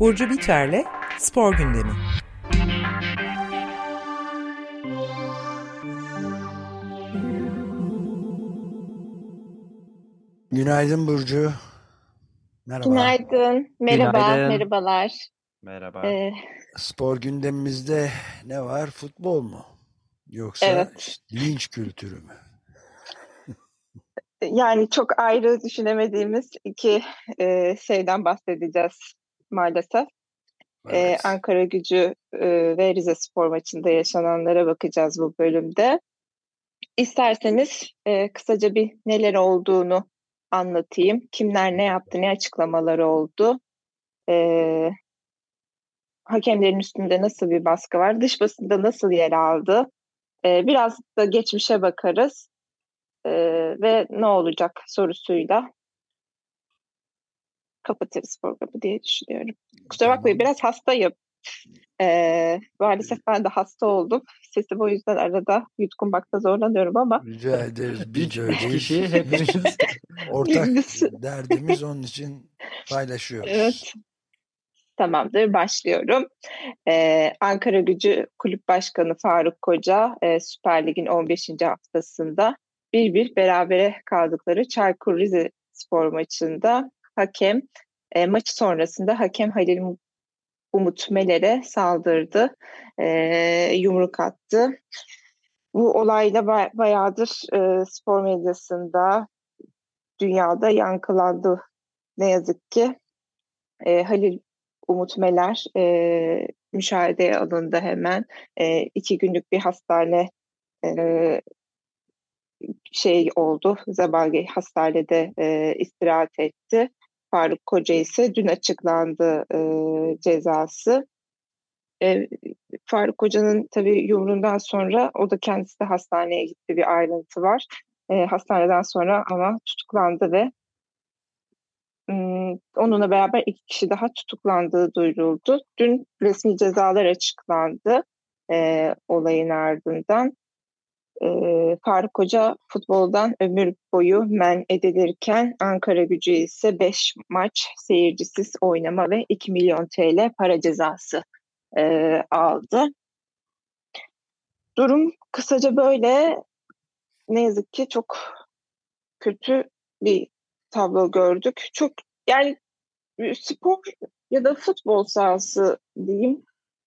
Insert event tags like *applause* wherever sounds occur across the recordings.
Burcu Biterle Spor Gündemi. Günaydın Burcu. Merhaba. Günaydın. Merhaba. Günaydın. Merhabalar. Merhaba. Ee, Spor gündemimizde ne var? Futbol mu? Yoksa evet. linç kültürü mü? Yani çok ayrı düşünemediğimiz iki e, şeyden bahsedeceğiz maalesef. E, evet. Ee, Ankara gücü e, ve Rize Spor maçında yaşananlara bakacağız bu bölümde. İsterseniz e, kısaca bir neler olduğunu anlatayım. Kimler ne yaptı, ne açıklamaları oldu. E, hakemlerin üstünde nasıl bir baskı var, dış basında nasıl yer aldı. E, biraz da geçmişe bakarız. E, ve ne olacak sorusuyla kapatırız programı diye düşünüyorum. Kusura bakmayın biraz hastayım. Ee, maalesef ben de hasta oldum. Sesim o yüzden arada yutkunmakta zorlanıyorum ama. Rica ederiz. *laughs* Biz öyle kişi hepimiz *laughs* ortak derdimiz onun için paylaşıyoruz. Evet. Tamamdır başlıyorum. Ee, Ankara Gücü Kulüp Başkanı Faruk Koca e, Süper Lig'in 15. haftasında bir bir berabere kaldıkları Çaykur Rize spor maçında hakem e, maç sonrasında hakem Halil Umut Meler'e saldırdı, e, yumruk attı. Bu olayla ba bayağıdır e, spor medyasında, dünyada yankılandı ne yazık ki. E, Halil Umut Meler e, müşahedeye alındı hemen. E, iki günlük bir hastane e, şey oldu. Zabagi hastanede e, istirahat etti. Faruk Koca ise dün açıklandı e, cezası. E, Faruk Koca'nın tabii yumruğundan sonra o da kendisi de hastaneye gitti bir ayrıntı var. E, hastaneden sonra ama tutuklandı ve onunla beraber iki kişi daha tutuklandığı duyuruldu. Dün resmi cezalar açıklandı e, olayın ardından e, Faruk Hoca futboldan ömür boyu men edilirken Ankara gücü ise 5 maç seyircisiz oynama ve 2 milyon TL para cezası e, aldı. Durum kısaca böyle ne yazık ki çok kötü bir tablo gördük. Çok yani spor ya da futbol sahası diyeyim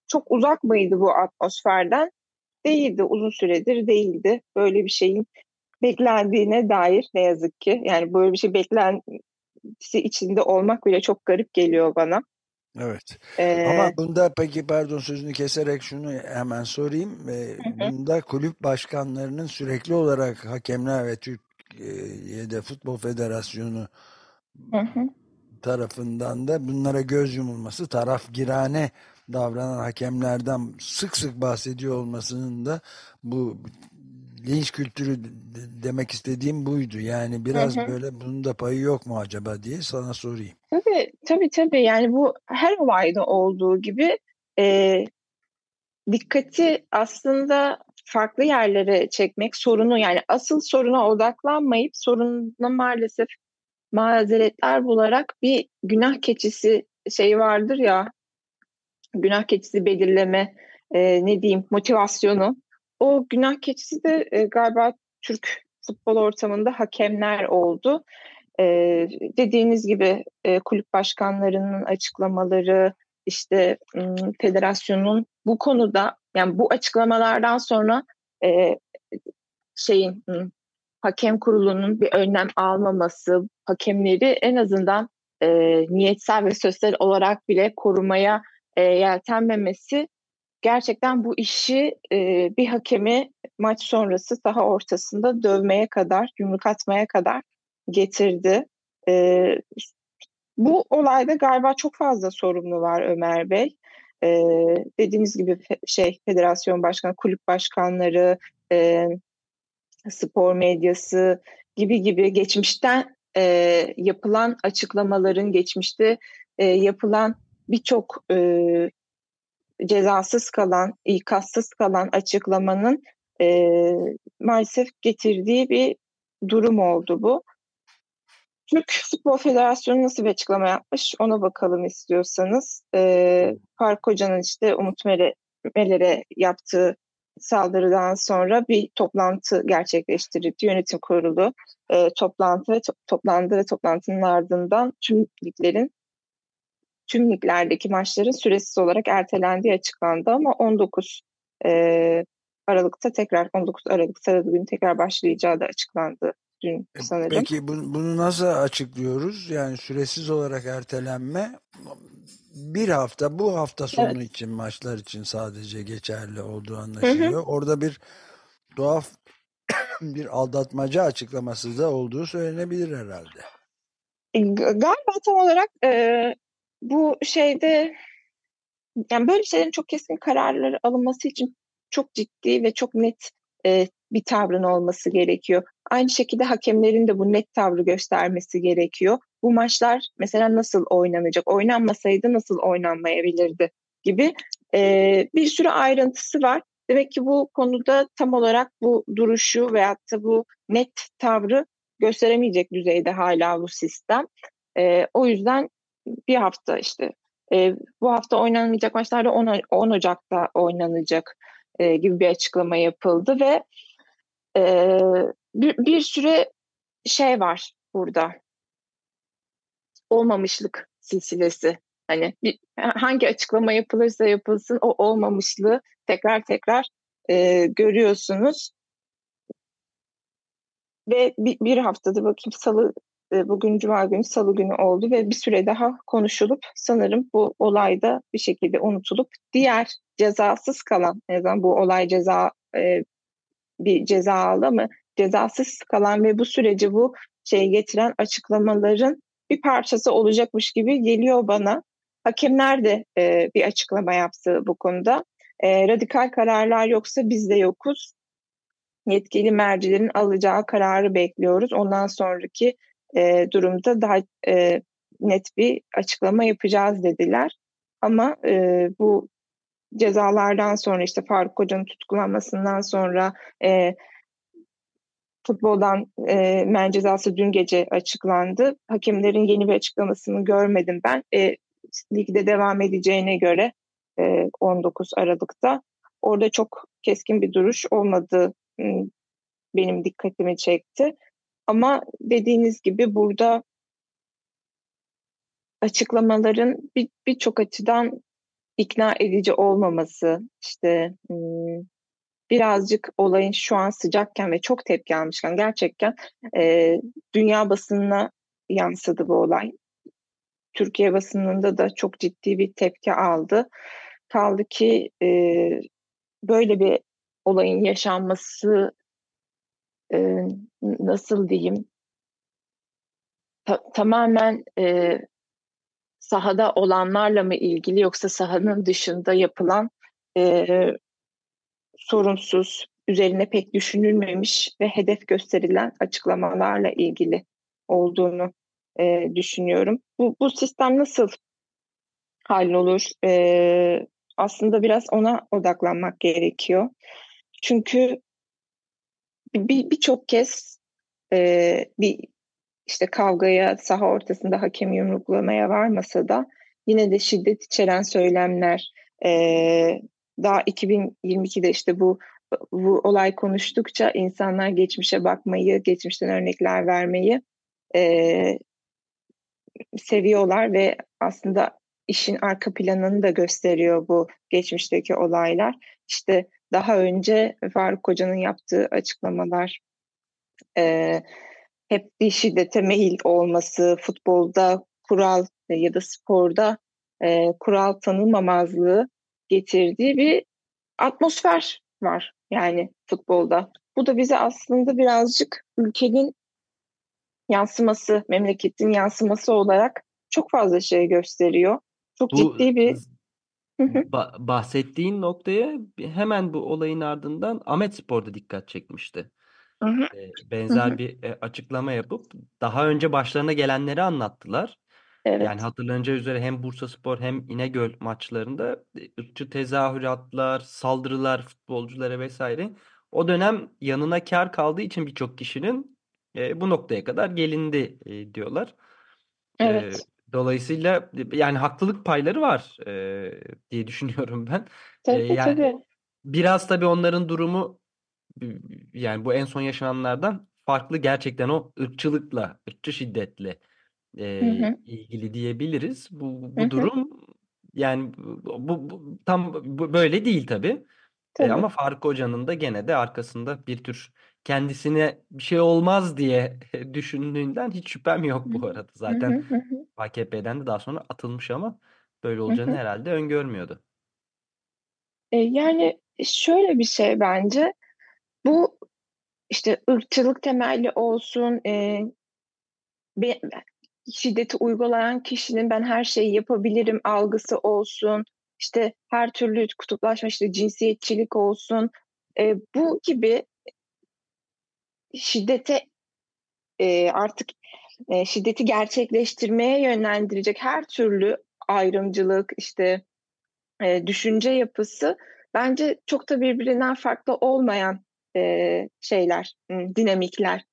çok uzak mıydı bu atmosferden? değildi. Uzun süredir değildi. Böyle bir şeyin beklendiğine dair ne yazık ki. Yani böyle bir şey beklentisi içinde olmak bile çok garip geliyor bana. Evet. Ee, Ama bunda peki pardon sözünü keserek şunu hemen sorayım. Ee, bunda kulüp başkanlarının sürekli olarak hakemler ve Türkiye'de Futbol Federasyonu hı hı. tarafından da bunlara göz yumulması taraf girane davranan hakemlerden sık sık bahsediyor olmasının da bu linç kültürü demek istediğim buydu. Yani biraz hı hı. böyle bunun da payı yok mu acaba diye sana sorayım. Tabii tabii tabii yani bu her olayda olduğu gibi e, dikkati aslında farklı yerlere çekmek sorunu yani asıl soruna odaklanmayıp sorununa maalesef mazeretler bularak bir günah keçisi şey vardır ya günah keçisi belirleme e, ne diyeyim motivasyonu o günah keçisi de e, galiba Türk futbol ortamında hakemler oldu. E, dediğiniz gibi e, kulüp başkanlarının açıklamaları işte federasyonun bu konuda yani bu açıklamalardan sonra e, şeyin hakem kurulunun bir önlem almaması, hakemleri en azından e, niyetsel ve sözsel olarak bile korumaya e, yeltenmemesi gerçekten bu işi e, bir hakemi maç sonrası saha ortasında dövmeye kadar, yumruk atmaya kadar getirdi. E, bu olayda galiba çok fazla sorumlu var Ömer Bey. E, dediğimiz gibi şey federasyon başkanı, kulüp başkanları, e, spor medyası gibi gibi geçmişten e, yapılan açıklamaların, geçmişte e, yapılan birçok e, cezasız kalan, ikazsız kalan açıklamanın e, maalesef getirdiği bir durum oldu bu. Türk Futbol Federasyonu nasıl bir açıklama yapmış ona bakalım istiyorsanız. E, Faruk Hoca'nın işte Umut Meler'e yaptığı saldırıdan sonra bir toplantı gerçekleştirildi. Yönetim kurulu e, toplantı ve to toplandı ve toplantının ardından tüm liglerin tüm liglerdeki maçların süresiz olarak ertelendiği açıklandı ama 19 e, Aralık'ta tekrar 19 Aralık Salı günü tekrar başlayacağı da açıklandı dün e, sanırım. Peki bunu, bunu nasıl açıklıyoruz? Yani süresiz olarak ertelenme bir hafta bu hafta sonu evet. için maçlar için sadece geçerli olduğu anlaşılıyor. Hı hı. Orada bir tuhaf *coughs* bir aldatmaca açıklaması da olduğu söylenebilir herhalde. E, galiba tam olarak e, bu şeyde yani böyle şeylerin çok kesin kararları alınması için çok ciddi ve çok net e, bir tavrın olması gerekiyor. Aynı şekilde hakemlerin de bu net tavrı göstermesi gerekiyor. Bu maçlar mesela nasıl oynanacak, oynanmasaydı nasıl oynanmayabilirdi gibi e, bir sürü ayrıntısı var. Demek ki bu konuda tam olarak bu duruşu veyahut da bu net tavrı gösteremeyecek düzeyde hala bu sistem. E, o yüzden bir hafta işte e, bu hafta oynanmayacak maçlarda 10, 10 Ocak'ta oynanacak e, gibi bir açıklama yapıldı ve e, bir, bir süre şey var burada. Olmamışlık silsilesi. Hani bir, hangi açıklama yapılırsa yapılsın o olmamışlığı tekrar tekrar e, görüyorsunuz. Ve bir, bir haftada bakayım salı bugün cuma günü salı günü oldu ve bir süre daha konuşulup sanırım bu olayda bir şekilde unutulup diğer cezasız kalan en bu olay ceza e, bir ceza aldı ama cezasız kalan ve bu süreci bu şey getiren açıklamaların bir parçası olacakmış gibi geliyor bana. Hakemler de e, bir açıklama yaptı bu konuda. E, radikal kararlar yoksa biz de yokuz. Yetkili mercilerin alacağı kararı bekliyoruz. Ondan sonraki e, durumda daha e, net bir açıklama yapacağız dediler. Ama e, bu cezalardan sonra işte Faruk Hoca'nın tutuklanmasından sonra e, futboldan e, men cezası dün gece açıklandı. Hakemlerin yeni bir açıklamasını görmedim ben. E, ligde devam edeceğine göre e, 19 Aralık'ta orada çok keskin bir duruş olmadığı benim dikkatimi çekti. Ama dediğiniz gibi burada açıklamaların birçok bir açıdan ikna edici olmaması, işte birazcık olayın şu an sıcakken ve çok tepki almışken gerçekten e, dünya basınına yansıdı bu olay. Türkiye basınında da çok ciddi bir tepki aldı. Kaldı ki e, böyle bir olayın yaşanması e, nasıl diyeyim ta, tamamen e, sahada olanlarla mı ilgili yoksa sahanın dışında yapılan e, sorunsuz, üzerine pek düşünülmemiş ve hedef gösterilen açıklamalarla ilgili olduğunu e, düşünüyorum. Bu, bu sistem nasıl hallolur? E, aslında biraz ona odaklanmak gerekiyor. Çünkü birçok bir kez e, bir işte kavgaya, saha ortasında hakem yumruklamaya varmasa da yine de şiddet içeren söylemler e, daha 2022'de işte bu bu olay konuştukça insanlar geçmişe bakmayı, geçmişten örnekler vermeyi e, seviyorlar ve aslında işin arka planını da gösteriyor bu geçmişteki olaylar. İşte daha önce Faruk Hoca'nın yaptığı açıklamalar, e, hep bir şiddete meyil olması, futbolda kural ya da sporda e, kural tanımamazlığı getirdiği bir atmosfer var yani futbolda. Bu da bize aslında birazcık ülkenin yansıması, memleketin yansıması olarak çok fazla şey gösteriyor. Çok Bu, ciddi bir ba- bahsettiğin noktaya hemen bu olayın ardından Ahmet Spor'da dikkat çekmişti. Hı hı. benzer bir açıklama yapıp daha önce başlarına gelenleri anlattılar. Evet. Yani hatırlanacağı üzere hem Bursaspor hem İnegöl maçlarında ırkçı tezahüratlar, saldırılar futbolculara vesaire o dönem yanına kar kaldığı için birçok kişinin e, bu noktaya kadar gelindi e, diyorlar. Evet. Dolayısıyla yani haklılık payları var e, diye düşünüyorum ben. Tabii e, yani tabii. Biraz tabii onların durumu yani bu en son yaşananlardan farklı gerçekten o ırkçılıkla, ırkçı şiddetle e, hı hı. ilgili diyebiliriz. Bu, bu hı hı. durum yani bu, bu tam böyle değil tabii. E, ama Faruk Hoca'nın da gene de arkasında bir tür kendisine bir şey olmaz diye *laughs* düşündüğünden hiç şüphem yok bu arada. Zaten AKP'den de daha sonra atılmış ama böyle olacağını herhalde öngörmüyordu. E, yani şöyle bir şey bence. Bu işte ırkçılık temelli olsun e, be, şiddeti uygulayan kişinin ben her şeyi yapabilirim algısı olsun işte her türlü kutuplaşma işte cinsiyetçilik olsun e, bu gibi şiddete e, artık e, şiddeti gerçekleştirmeye yönlendirecek her türlü ayrımcılık işte e, düşünce yapısı bence çok da birbirinden farklı olmayan e, şeyler, dinamikler.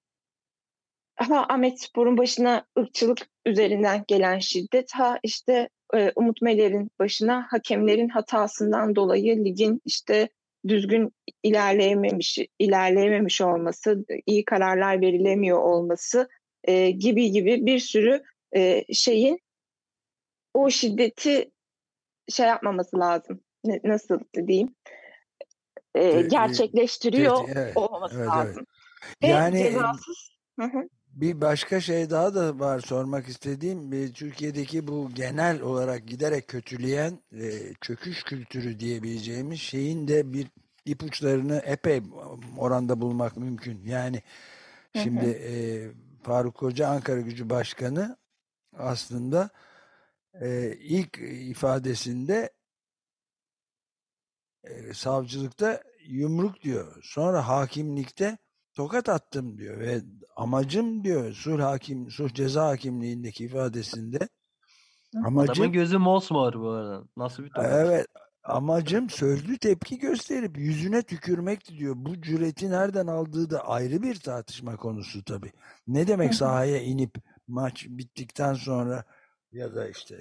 Ha Ahmet Spor'un başına ırkçılık üzerinden gelen şiddet, ha işte e, Umut Meler'in başına hakemlerin hatasından dolayı ligin işte düzgün ilerleyememiş ilerleyememiş olması, iyi kararlar verilemiyor olması e, gibi gibi bir sürü e, şeyin o şiddeti şey yapmaması lazım. Ne, nasıl diyeyim? E, gerçekleştiriyor evet, evet, olmaması evet, lazım. Evet. Yani cezasız. Bir başka şey daha da var sormak istediğim. Türkiye'deki bu genel olarak giderek kötüleyen e, çöküş kültürü diyebileceğimiz şeyin de bir ipuçlarını epey oranda bulmak mümkün. Yani şimdi e, Faruk Hoca Ankara Gücü Başkanı aslında e, ilk ifadesinde e, savcılıkta yumruk diyor. Sonra hakimlikte tokat attım diyor ve amacım diyor sulh hakim sulh ceza hakimliğindeki ifadesinde amacım Adamın gözü mosmor bu arada. Nasıl bir tokat? Evet. Amacım sözlü tepki gösterip yüzüne tükürmekti diyor. Bu cüreti nereden aldığı da ayrı bir tartışma konusu tabii. Ne demek sahaya inip maç bittikten sonra ya da işte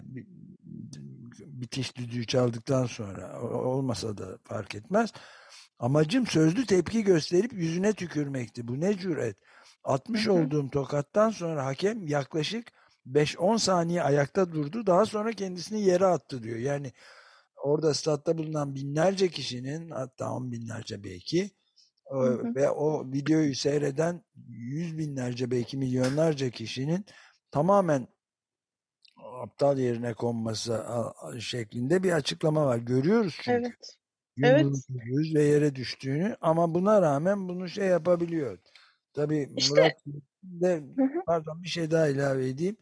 bitiş düdüğü çaldıktan sonra olmasa da fark etmez. Amacım sözlü tepki gösterip yüzüne tükürmekti. Bu ne cüret? Atmış olduğum tokattan sonra hakem yaklaşık 5-10 saniye ayakta durdu. Daha sonra kendisini yere attı diyor. Yani orada statta bulunan binlerce kişinin hatta on binlerce belki hı hı. ve o videoyu seyreden yüz binlerce belki milyonlarca kişinin tamamen aptal yerine konması şeklinde bir açıklama var. Görüyoruz çünkü. Evet. Evet. ve yere düştüğünü ama buna rağmen bunu şey yapabiliyor. Tabii işte, Murat de pardon bir şey daha ilave edeyim.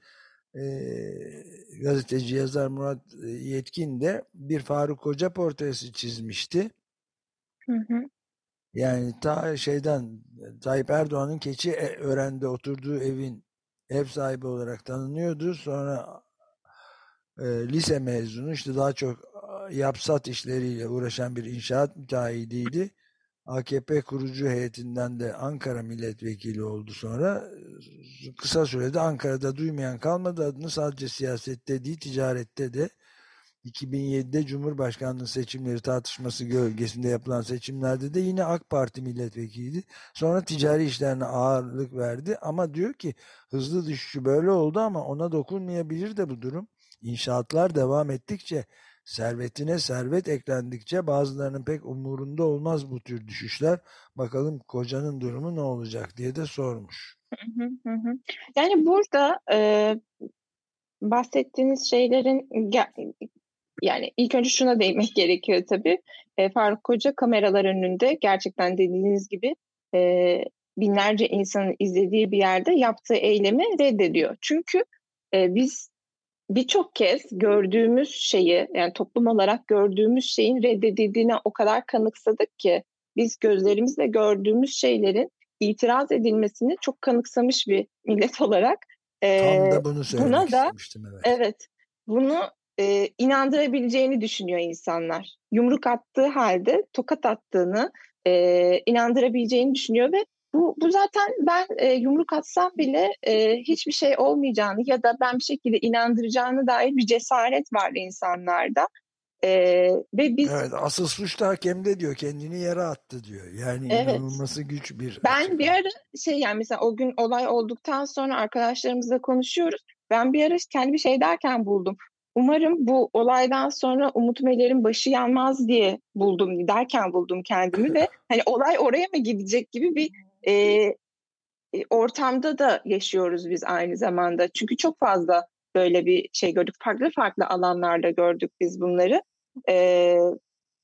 Ee, gazeteci yazar Murat Yetkin de bir Faruk Hoca portresi çizmişti. Hı hı. Yani ta şeyden Tayyip Erdoğan'ın keçi öğrende oturduğu evin ev sahibi olarak tanınıyordu. Sonra e, lise mezunu işte daha çok yapsat işleriyle uğraşan bir inşaat müteahhidiydi. AKP kurucu heyetinden de Ankara milletvekili oldu sonra. Kısa sürede Ankara'da duymayan kalmadı adını sadece siyasette değil ticarette de 2007'de Cumhurbaşkanlığı seçimleri tartışması gölgesinde yapılan seçimlerde de yine AK Parti milletvekiliydi. Sonra ticari işlerine ağırlık verdi ama diyor ki hızlı düşüşü böyle oldu ama ona dokunmayabilir de bu durum. İnşaatlar devam ettikçe, servetine servet eklendikçe bazılarının pek umurunda olmaz bu tür düşüşler. Bakalım kocanın durumu ne olacak diye de sormuş. Yani burada e, bahsettiğiniz şeylerin yani ilk önce şuna değinmek *laughs* gerekiyor tabii. E, Faruk Koca kameralar önünde gerçekten dediğiniz gibi e, binlerce insanın izlediği bir yerde yaptığı eylemi reddediyor. Çünkü e, biz birçok kez gördüğümüz şeyi yani toplum olarak gördüğümüz şeyin reddedildiğine o kadar kanıksadık ki biz gözlerimizle gördüğümüz şeylerin itiraz edilmesini çok kanıksamış bir millet olarak e, Tam da bunu söylemek buna da, evet. Evet. Bunu e, inandırabileceğini düşünüyor insanlar. Yumruk attığı halde tokat attığını e, inandırabileceğini düşünüyor ve bu, bu zaten ben e, yumruk atsam bile e, hiçbir şey olmayacağını ya da ben bir şekilde inandıracağını dair bir cesaret var insanlarda. Ee, ve biz evet, asıl suç da hakemde diyor kendini yere attı diyor. Yani evet, inanılması güç bir Ben açıklama. bir ara şey yani mesela o gün olay olduktan sonra arkadaşlarımızla konuşuyoruz. Ben bir ara kendi bir şey derken buldum. Umarım bu olaydan sonra Umut Meler'in başı yanmaz diye buldum derken buldum kendimi ve *laughs* hani olay oraya mı gidecek gibi bir e, ortamda da yaşıyoruz biz aynı zamanda. Çünkü çok fazla böyle bir şey gördük. Farklı farklı alanlarda gördük biz bunları. E,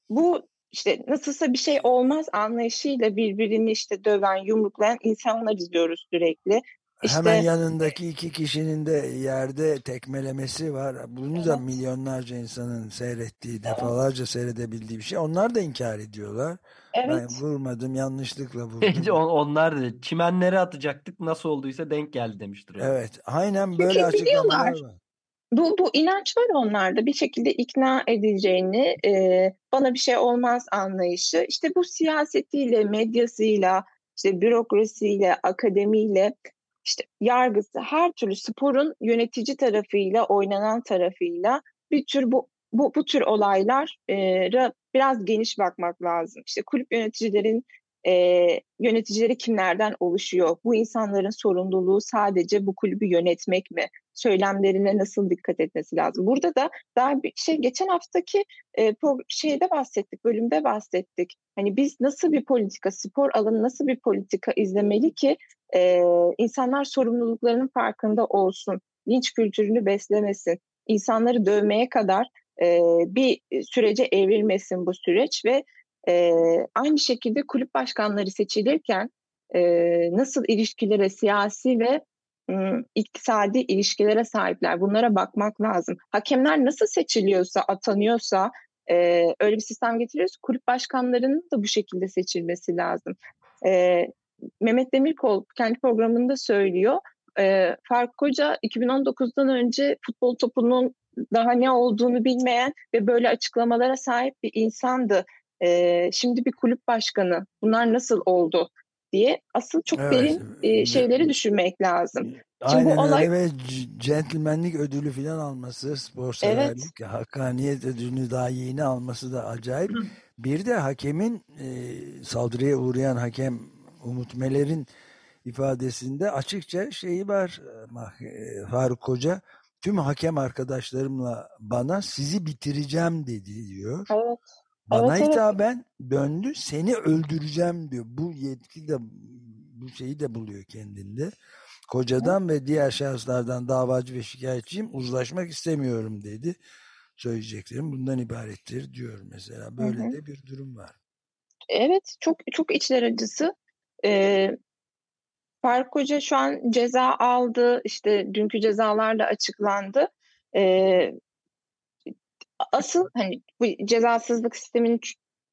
bu işte nasılsa bir şey olmaz anlayışıyla birbirini işte döven, yumruklayan insanlar izliyoruz sürekli. İşte, Hemen yanındaki iki kişinin de yerde tekmelemesi var. Bunu evet. da milyonlarca insanın seyrettiği, defalarca seyredebildiği bir şey. Onlar da inkar ediyorlar. Evet. Ben vurmadım, yanlışlıkla *laughs* vurdum. Onlar da çimenlere atacaktık, nasıl olduysa denk geldi demiştir. Evet, aynen böyle Çünkü açıklamalar var. Bu, bu inanç var onlarda bir şekilde ikna edileceğini, e, bana bir şey olmaz anlayışı. İşte bu siyasetiyle, medyasıyla, işte bürokrasiyle, akademiyle işte yargısı her türlü sporun yönetici tarafıyla oynanan tarafıyla bir tür bu bu, bu tür olaylara biraz geniş bakmak lazım. İşte kulüp yöneticilerin e, yöneticileri kimlerden oluşuyor? Bu insanların sorumluluğu sadece bu kulübü yönetmek mi? Söylemlerine nasıl dikkat etmesi lazım? Burada da daha bir şey geçen haftaki e, şeyde bahsettik, bölümde bahsettik. Hani biz nasıl bir politika, spor alanı nasıl bir politika izlemeli ki e, insanlar sorumluluklarının farkında olsun, linç kültürünü beslemesin, insanları dövmeye kadar e, bir sürece evrilmesin bu süreç ve e, aynı şekilde kulüp başkanları seçilirken e, nasıl ilişkilere, siyasi ve ım, iktisadi ilişkilere sahipler bunlara bakmak lazım. Hakemler nasıl seçiliyorsa, atanıyorsa e, öyle bir sistem getiriyoruz. Kulüp başkanlarının da bu şekilde seçilmesi lazım. E, Mehmet Demirkol kendi programında söylüyor. E, Faruk Koca 2019'dan önce futbol topunun daha ne olduğunu bilmeyen ve böyle açıklamalara sahip bir insandı. E, şimdi bir kulüp başkanı. Bunlar nasıl oldu diye asıl çok evet. derin e, şeyleri düşünmek lazım. Aynen Şimdi bu olay... öyle ve centilmenlik ödülü falan alması, spor severlik, evet. hakkaniyet ödülünü daha yeni alması da acayip. Bir de hakemin e, saldırıya uğrayan hakem Umut Meler'in ifadesinde açıkça şeyi var e, Faruk Koca tüm hakem arkadaşlarımla bana sizi bitireceğim dedi diyor. Evet. Bana evet, hitaben evet. döndü seni öldüreceğim diyor. Bu yetki de bu şeyi de buluyor kendinde. Kocadan evet. ve diğer şahıslardan davacı ve şikayetçiyim uzlaşmak istemiyorum dedi. Söyleyeceklerim bundan ibarettir diyor mesela. Böyle hı hı. de bir durum var. Evet çok çok içler acısı. Ee, Faruk Hoca şu an ceza aldı. İşte dünkü cezalarla açıklandı. Ee, asıl hani bu cezasızlık sistemini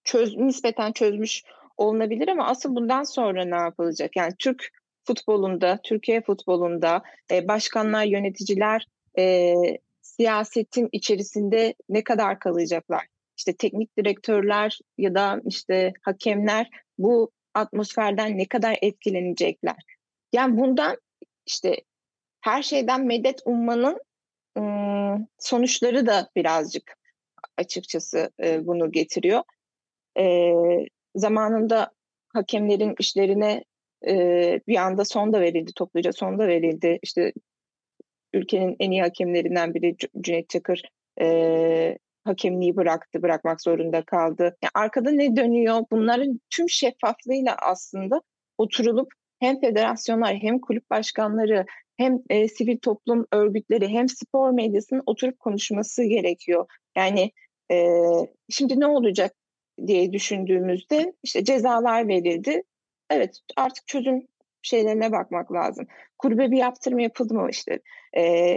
çöz, nispeten çözmüş olunabilir ama asıl bundan sonra ne yapılacak? Yani Türk futbolunda, Türkiye futbolunda e, başkanlar, yöneticiler e, siyasetin içerisinde ne kadar kalacaklar? İşte teknik direktörler ya da işte hakemler bu atmosferden ne kadar etkilenecekler? Yani bundan işte her şeyden medet ummanın sonuçları da birazcık açıkçası e, bunu getiriyor. E, zamanında hakemlerin işlerine e, bir anda son da verildi, topluca son da verildi. İşte ülkenin en iyi hakemlerinden biri Cüneyt Çakır e, hakemliği bıraktı, bırakmak zorunda kaldı. Yani arkada ne dönüyor? Bunların tüm şeffaflığıyla aslında oturulup hem federasyonlar hem kulüp başkanları hem e, sivil toplum örgütleri hem spor medyasının oturup konuşması gerekiyor. Yani e, şimdi ne olacak diye düşündüğümüzde işte cezalar verildi. Evet artık çözüm şeylerine bakmak lazım. Kulübe bir yaptırım yapıldı mı işte e,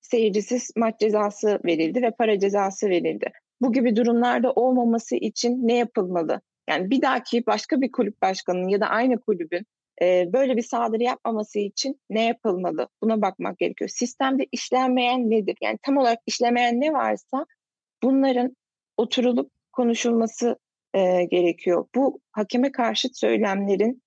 seyircisiz maç cezası verildi ve para cezası verildi. Bu gibi durumlarda olmaması için ne yapılmalı? Yani bir dahaki başka bir kulüp başkanının ya da aynı kulübün e, böyle bir saldırı yapmaması için ne yapılmalı? Buna bakmak gerekiyor. Sistemde işlenmeyen nedir? Yani tam olarak işlemeyen ne varsa bunların oturulup konuşulması e, gerekiyor. Bu hakeme karşı söylemlerin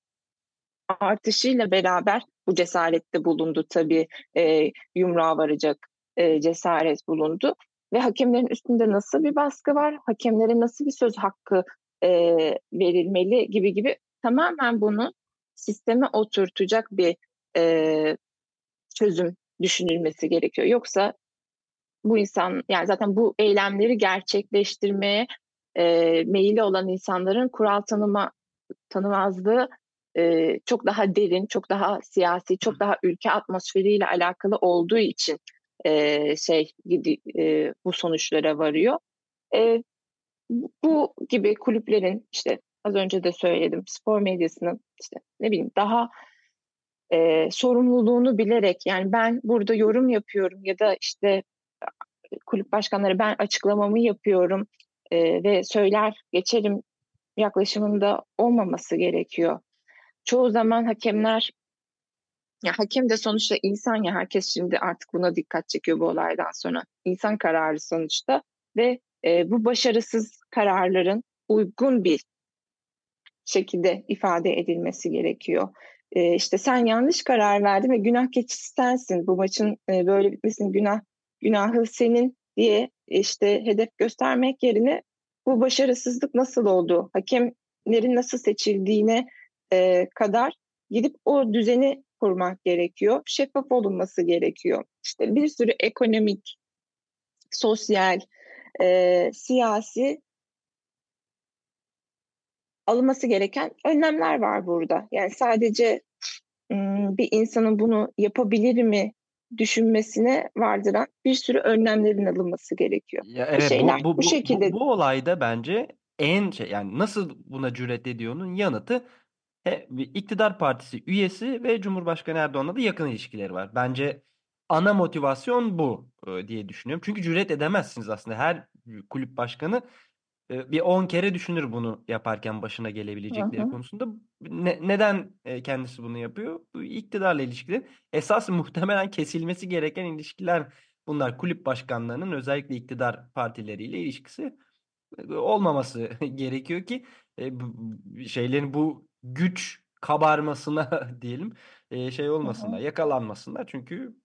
artışıyla beraber bu cesarette bulundu tabii e, yumruğa varacak e, cesaret bulundu. Ve hakemlerin üstünde nasıl bir baskı var, hakemlere nasıl bir söz hakkı e, verilmeli gibi gibi tamamen bunu sisteme oturtacak bir e, çözüm düşünülmesi gerekiyor. Yoksa bu insan yani zaten bu eylemleri gerçekleştirmeye e, meyilli olan insanların kural tanıma tanımazlığı e, çok daha derin, çok daha siyasi, çok daha ülke atmosferiyle alakalı olduğu için e, şey e, bu sonuçlara varıyor. E, bu gibi kulüplerin işte az önce de söyledim spor medyasının işte ne bileyim daha e, sorumluluğunu bilerek yani ben burada yorum yapıyorum ya da işte kulüp başkanları ben açıklamamı yapıyorum e, ve söyler geçerim yaklaşımında olmaması gerekiyor. Çoğu zaman hakemler ya hakem de sonuçta insan ya herkes şimdi artık buna dikkat çekiyor bu olaydan sonra. İnsan kararı sonuçta ve e, bu başarısız kararların uygun bir şekilde ifade edilmesi gerekiyor. E, işte sen yanlış karar verdin ve günah keçisi sensin. Bu maçın e, böyle bitmesinin günah günahı senin diye işte hedef göstermek yerine bu başarısızlık nasıl oldu, hakemlerin nasıl seçildiğine e, kadar gidip o düzeni kurmak gerekiyor. Şeffaf olunması gerekiyor. İşte bir sürü ekonomik, sosyal, e, siyasi alınması gereken önlemler var burada. Yani sadece bir insanın bunu yapabilir mi düşünmesine vardıran bir sürü önlemlerin alınması gerekiyor. Ya evet, bu, şeyler bu, bu, bu şekilde. Bu, bu olayda bence en şey yani nasıl buna cüret ediyor'nun yanıtı he, iktidar partisi üyesi ve Cumhurbaşkanı Erdoğan'la da yakın ilişkileri var. Bence ana motivasyon bu diye düşünüyorum. Çünkü cüret edemezsiniz aslında. Her kulüp başkanı bir 10 kere düşünür bunu yaparken başına gelebilecekleri hı hı. konusunda. Ne, neden kendisi bunu yapıyor? Bu iktidarla ilişkiler. Esas muhtemelen kesilmesi gereken ilişkiler bunlar. Kulüp başkanlarının özellikle iktidar partileriyle ilişkisi olmaması *laughs* gerekiyor ki şeylerin bu güç kabarmasına *laughs* diyelim şey olmasınlar, yakalanmasınlar. Çünkü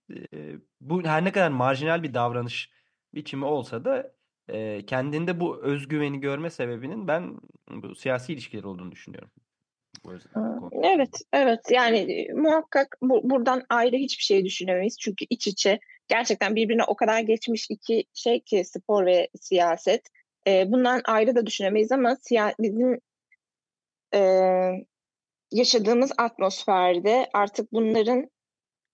bu her ne kadar marjinal bir davranış biçimi olsa da kendinde bu özgüveni görme sebebinin ben bu siyasi ilişkiler olduğunu düşünüyorum. Evet, evet. Yani muhakkak bu, buradan ayrı hiçbir şey düşünemeyiz. Çünkü iç içe gerçekten birbirine o kadar geçmiş iki şey ki spor ve siyaset. E, bundan ayrı da düşünemeyiz ama siya bizim e, yaşadığımız atmosferde artık bunların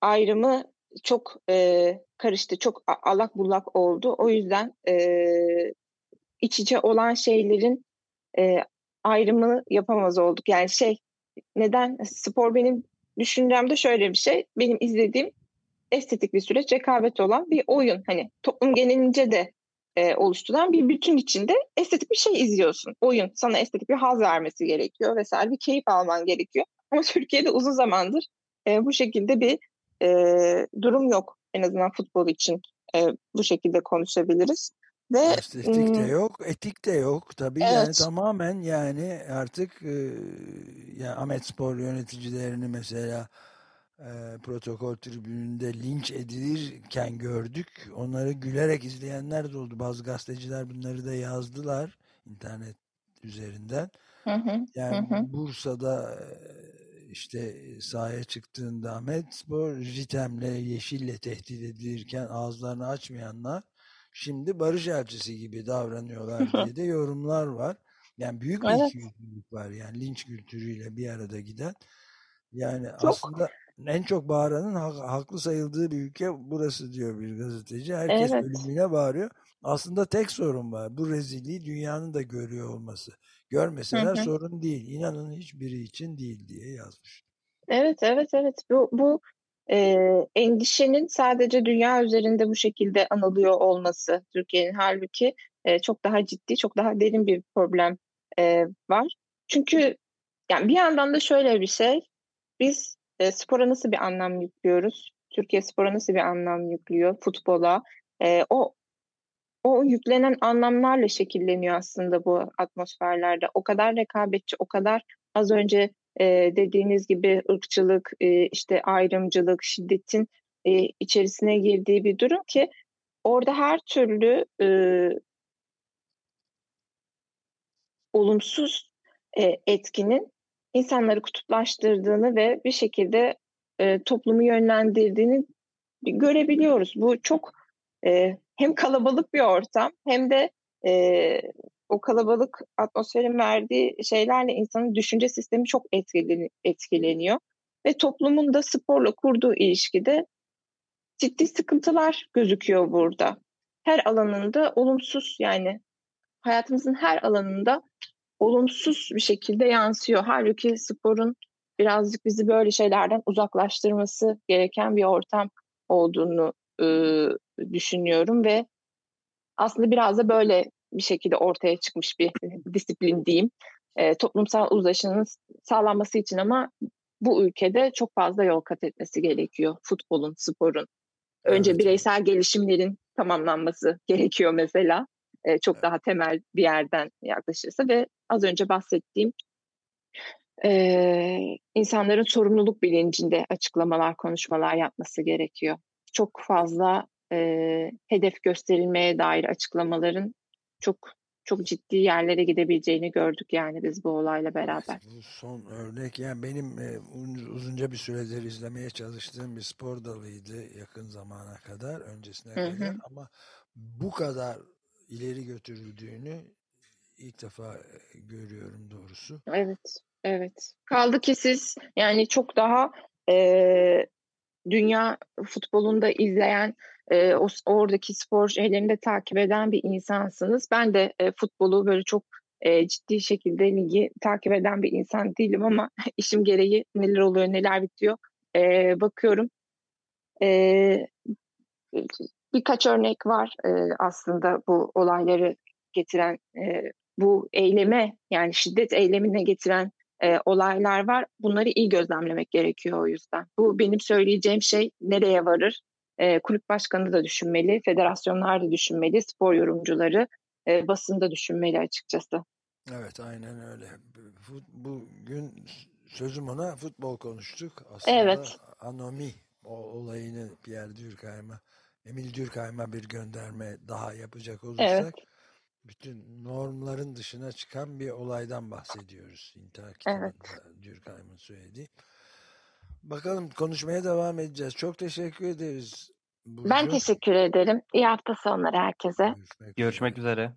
ayrımı çok e, karıştı, çok alak bullak oldu. O yüzden e, iç içe olan şeylerin e, ayrımını yapamaz olduk. Yani şey neden spor benim düşüncemde şöyle bir şey. Benim izlediğim estetik bir süreç, rekabet olan bir oyun. Hani toplum genelince de e, oluşturan bir bütün içinde estetik bir şey izliyorsun. Oyun sana estetik bir haz vermesi gerekiyor vesaire bir keyif alman gerekiyor. Ama Türkiye'de uzun zamandır e, bu şekilde bir e, durum yok. En azından futbol için e, bu şekilde konuşabiliriz. Ve estetik de yok, etik de yok tabii evet. yani tamamen yani artık e, yani Ahmet Spor yöneticilerini mesela e, protokol tribününde linç edilirken gördük. Onları gülerek izleyenler de oldu. Bazı gazeteciler bunları da yazdılar internet üzerinden. Hı hı, yani hı. Bursa'da işte sahaya çıktığında Ahmet Spor Jitem'le Yeşil'le tehdit edilirken ağızlarını açmayanlar şimdi barış elçisi gibi davranıyorlar diye de yorumlar var. Yani büyük bir evet. var yani linç kültürüyle bir arada giden. Yani Çok. aslında en çok bağıranın haklı sayıldığı bir ülke burası diyor bir gazeteci. Herkes evet. ölümüne bağırıyor. Aslında tek sorun var. Bu rezilliği dünyanın da görüyor olması. Görmeseler hı hı. sorun değil. İnanın hiçbiri için değil diye yazmış. Evet, evet, evet. Bu, bu e, endişenin sadece dünya üzerinde bu şekilde anılıyor olması Türkiye'nin halbuki e, çok daha ciddi, çok daha derin bir problem e, var. Çünkü yani bir yandan da şöyle bir şey, biz e, spora nasıl bir anlam yüklüyoruz? Türkiye spora nasıl bir anlam yüklüyor? Futbola. E, o o yüklenen anlamlarla şekilleniyor aslında bu atmosferlerde. O kadar rekabetçi, o kadar az önce e, dediğiniz gibi ırkçılık, e, işte ayrımcılık, şiddetin e, içerisine girdiği bir durum ki orada her türlü e, olumsuz e, etkinin insanları kutuplaştırdığını ve bir şekilde e, toplumu yönlendirdiğini görebiliyoruz. Bu çok e, hem kalabalık bir ortam hem de e, o kalabalık atmosferin verdiği şeylerle insanın düşünce sistemi çok etkileniyor. Ve toplumun da sporla kurduğu ilişkide ciddi sıkıntılar gözüküyor burada. Her alanında olumsuz yani hayatımızın her alanında olumsuz bir şekilde yansıyor. Halbuki sporun birazcık bizi böyle şeylerden uzaklaştırması gereken bir ortam olduğunu e, düşünüyorum ve aslında biraz da böyle bir şekilde ortaya çıkmış bir disiplin diyeyim. E, toplumsal uzlaşının sağlanması için ama bu ülkede çok fazla yol kat etmesi gerekiyor futbolun, sporun. Önce evet. bireysel gelişimlerin tamamlanması gerekiyor mesela. E, çok evet. daha temel bir yerden yaklaşırsa ve az önce bahsettiğim e, insanların sorumluluk bilincinde açıklamalar, konuşmalar yapması gerekiyor. Çok fazla e, hedef gösterilmeye dair açıklamaların çok çok ciddi yerlere gidebileceğini gördük yani biz bu olayla beraber. Evet, bu son örnek yani benim e, uzunca bir süredir izlemeye çalıştığım bir spor dalıydı yakın zamana kadar öncesine hı hı. kadar ama bu kadar ileri götürüldüğünü ilk defa görüyorum doğrusu. Evet, evet. Kaldı ki siz yani çok daha e, dünya futbolunda izleyen, e, oradaki spor şeylerini de takip eden bir insansınız. Ben de e, futbolu böyle çok e, ciddi şekilde ligi takip eden bir insan değilim ama *laughs* işim gereği neler oluyor, neler bitiyor e, bakıyorum. E, birkaç örnek var e, aslında bu olayları getiren, e, bu eyleme yani şiddet eylemine getiren e, olaylar var. Bunları iyi gözlemlemek gerekiyor o yüzden. Bu benim söyleyeceğim şey nereye varır? E, kulüp başkanı da düşünmeli, federasyonlar da düşünmeli, spor yorumcuları, e, basın da düşünmeli açıkçası. Evet aynen öyle. Bugün sözüm ona futbol konuştuk. Aslında evet. anomi o olayını Pierre Durkheim'a, Emil Durkheim'a bir gönderme daha yapacak olursak evet bütün normların dışına çıkan bir olaydan bahsediyoruz. İntihar kitabında evet. Durkheim'ın söylediği. Bakalım konuşmaya devam edeceğiz. Çok teşekkür ederiz. Burcu. Ben teşekkür ederim. İyi hafta sonları herkese. Görüşmek, Görüşmek üzere.